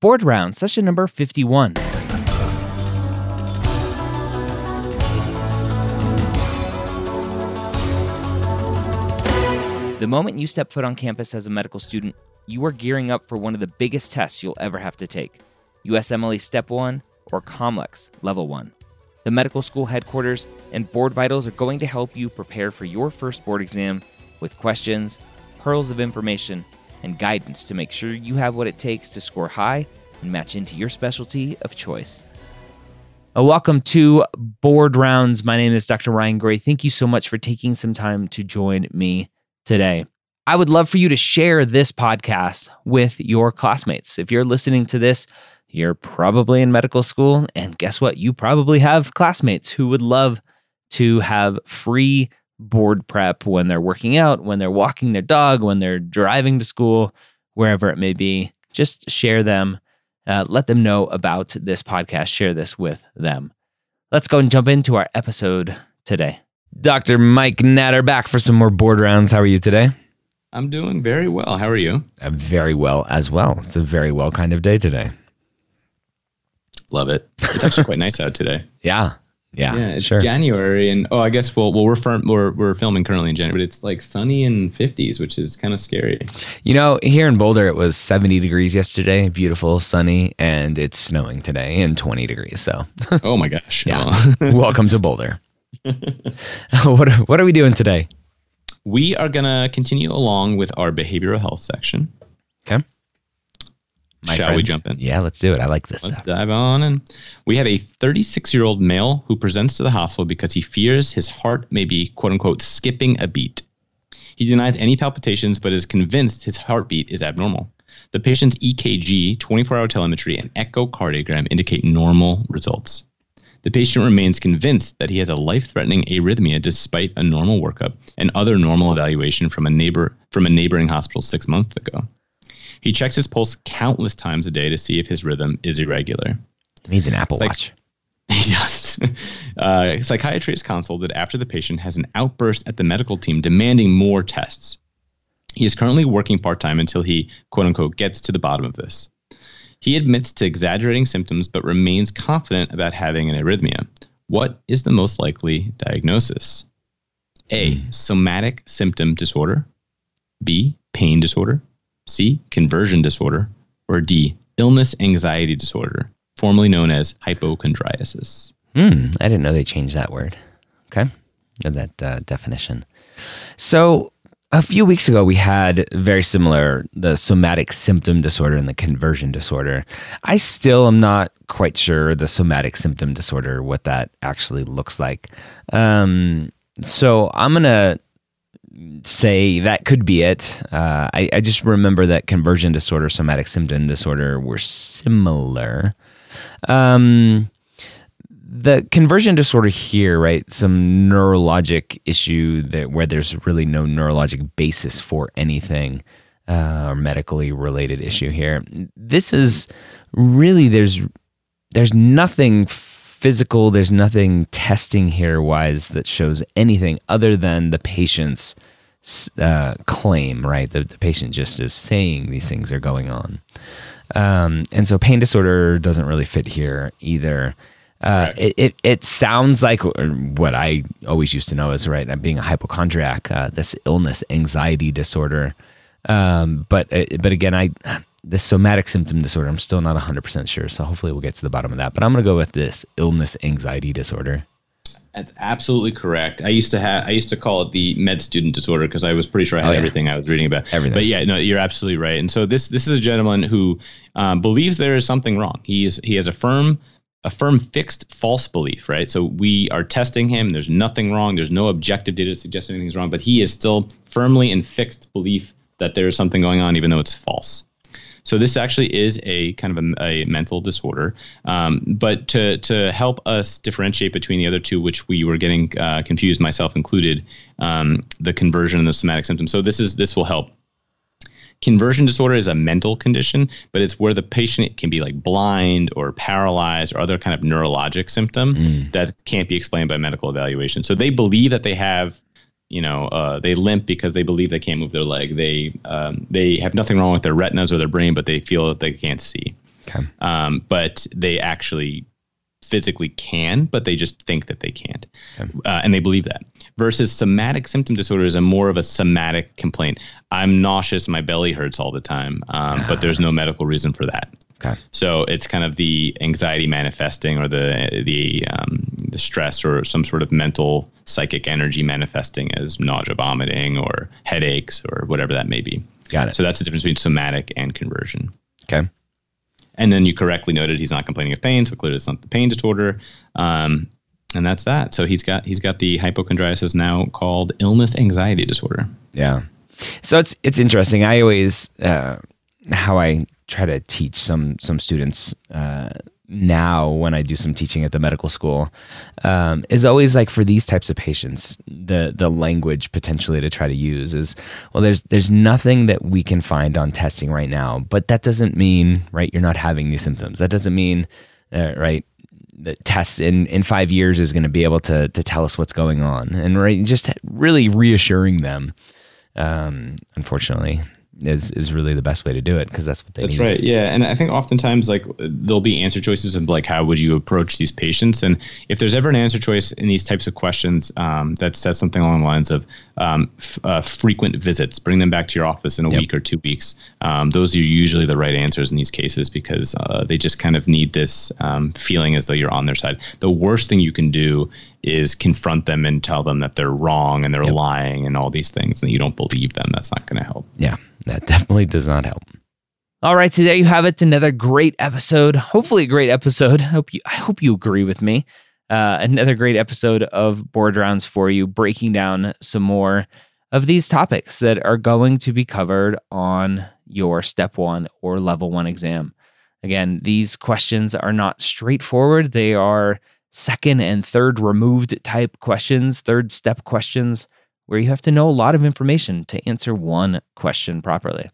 Board Round, session number 51. The moment you step foot on campus as a medical student, you are gearing up for one of the biggest tests you'll ever have to take USMLE Step 1 or COMLEX Level 1. The medical school headquarters and Board Vitals are going to help you prepare for your first board exam with questions, pearls of information, and guidance to make sure you have what it takes to score high and match into your specialty of choice. Uh, welcome to Board Rounds. My name is Dr. Ryan Gray. Thank you so much for taking some time to join me today. I would love for you to share this podcast with your classmates. If you're listening to this, you're probably in medical school. And guess what? You probably have classmates who would love to have free board prep when they're working out, when they're walking their dog, when they're driving to school, wherever it may be. Just share them. Uh, let them know about this podcast. Share this with them. Let's go and jump into our episode today. Dr. Mike Natter back for some more board rounds. How are you today? I'm doing very well. How are you? I'm very well as well. It's a very well kind of day today. Love it. It's actually quite nice out today. Yeah. Yeah. Yeah, it's sure. January, and oh, I guess well, well, we're firm, we're we're filming currently in January, but it's like sunny and 50s, which is kind of scary. You know, here in Boulder, it was 70 degrees yesterday, beautiful, sunny, and it's snowing today and 20 degrees. So, Oh my gosh! yeah. Oh. Welcome to Boulder. what, are, what are we doing today? we are gonna continue along with our behavioral health section. Okay. Shall we jump in? Yeah, let's do it. I like this Let's stuff. dive on in. We have a 36 year old male who presents to the hospital because he fears his heart may be, quote unquote, skipping a beat. He denies any palpitations but is convinced his heartbeat is abnormal. The patient's EKG, 24 hour telemetry, and echocardiogram indicate normal results. The patient remains convinced that he has a life threatening arrhythmia despite a normal workup and other normal evaluation from a neighbor from a neighboring hospital six months ago. He checks his pulse countless times a day to see if his rhythm is irregular. He needs an Apple like- Watch. He does. Uh, psychiatry is consulted after the patient has an outburst at the medical team demanding more tests. He is currently working part time until he, quote unquote, gets to the bottom of this. He admits to exaggerating symptoms but remains confident about having an arrhythmia. What is the most likely diagnosis? A. Somatic symptom disorder. B. Pain disorder. C. Conversion disorder. Or D. Illness anxiety disorder, formerly known as hypochondriasis. Hmm, I didn't know they changed that word. Okay, that uh, definition. So a few weeks ago, we had very similar the somatic symptom disorder and the conversion disorder. I still am not quite sure the somatic symptom disorder what that actually looks like. Um, so I'm gonna say that could be it. Uh, I, I just remember that conversion disorder, somatic symptom disorder were similar. Um, the conversion disorder here, right? Some neurologic issue that where there's really no neurologic basis for anything uh, or medically related issue here. This is really there's there's nothing physical. There's nothing testing here wise that shows anything other than the patient's uh, claim, right? The, the patient just is saying these things are going on. Um, and so pain disorder doesn't really fit here either. Uh, it, it, it sounds like what I always used to know is right, I'm being a hypochondriac, uh, this illness, anxiety disorder. Um, but uh, but again, I this somatic symptom disorder, I'm still not 100% sure. So hopefully we'll get to the bottom of that. But I'm going to go with this illness, anxiety disorder. That's absolutely correct. I used to have I used to call it the med student disorder because I was pretty sure I had Oh, yeah. everything I was reading about. Everything. But yeah, no, you're absolutely right. And so this this is a gentleman who um, believes there is something wrong. He is he has a firm a firm fixed false belief, right? So we are testing him. There's nothing wrong. There's no objective data suggesting anything's wrong, but he is still firmly in fixed belief that there is something going on, even though it's false. So this actually is a kind of a, a mental disorder. Um, but to to help us differentiate between the other two, which we were getting uh, confused, myself included, um, the conversion and the somatic symptoms. So this is this will help. Conversion disorder is a mental condition, but it's where the patient can be like blind or paralyzed or other kind of neurologic symptom that can't be explained by medical evaluation. So they believe that they have you know, uh, they limp because they believe they can't move their leg. They um, they have nothing wrong with their retinas or their brain, but they feel that they can't see. Okay. Um, but they actually physically can, but they just think that they can't. Okay. Uh, and they believe that. Versus somatic symptom disorder is a more of a somatic complaint. I'm nauseous, my belly hurts all the time, um, but there's no medical reason for that. Okay. So it's kind of the anxiety manifesting, or the the um, the stress, or some sort of mental psychic energy manifesting as nausea, vomiting, or headaches, or whatever that may be. Got it. So that's the difference between somatic and conversion. Okay. And then you correctly noted he's not complaining of pain, so clearly it's not the pain disorder. Um, and that's that. So he's got he's got the hypochondriasis now called illness anxiety disorder. Yeah. So it's it's interesting. I always uh, how I try to teach some some students uh, now when I do some teaching at the medical school um, is always like for these types of patients the the language potentially to try to use is well there's there's nothing that we can find on testing right now but that doesn't mean right you're not having these symptoms. That doesn't mean uh, right the tests in in five years is going to be able to to tell us what's going on. And right just really reassuring them um, unfortunately is is really the best way to do it because that's what they That's need. right. Yeah, and I think oftentimes like there'll be answer choices of like how would you approach these patients, and if there's ever an answer choice in these types of questions um, that says something along the lines of um, f- uh, frequent visits, bring them back to your office in a Yep. week or two weeks. Um, those are usually the right answers in these cases because uh, they just kind of need this um, feeling as though you're on their side. The worst thing you can do is confront them and tell them that they're wrong and they're lying and all these things, and you don't believe them. That's not going to help. Definitely does not help. All right, so there you have it. Another great episode. Hopefully, a great episode. I hope you. I hope you agree with me. Uh, another great episode of Board Rounds for you, breaking down some more of these topics that are going to be covered on your Step One or Level One exam. Again, these questions are not straightforward. They are second and third removed type questions, third step questions where you have to know a lot of information to answer one question properly.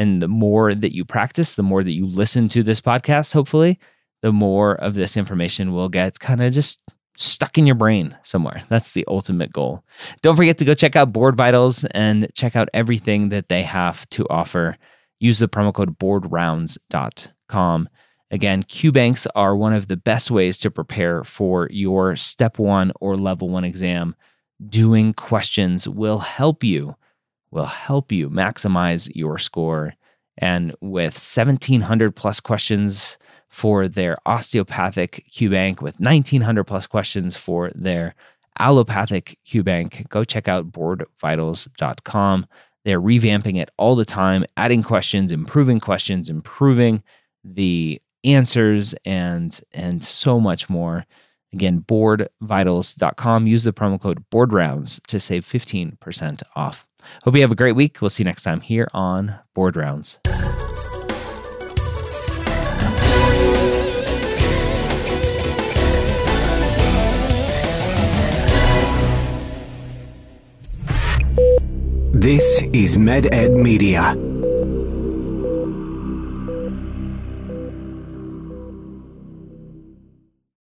And the more that you practice, the more that you listen to this podcast, hopefully, the more of this information will get kind of just stuck in your brain somewhere. That's the ultimate goal. Don't forget to go check out Board Vitals and check out everything that they have to offer. Use the promo code boardrounds.com. Again, Q banks are one of the best ways to prepare for your step one or level one exam doing questions will help you will help you maximize your score and with 1700 plus questions for their osteopathic QBank with 1900 plus questions for their allopathic QBank go check out boardvitals.com they're revamping it all the time adding questions improving questions improving the answers and and so much more Again, boardvitals.com. Use the promo code BOARDROUNDS to save 15% off. Hope you have a great week. We'll see you next time here on Board Rounds. This is MedEd Media.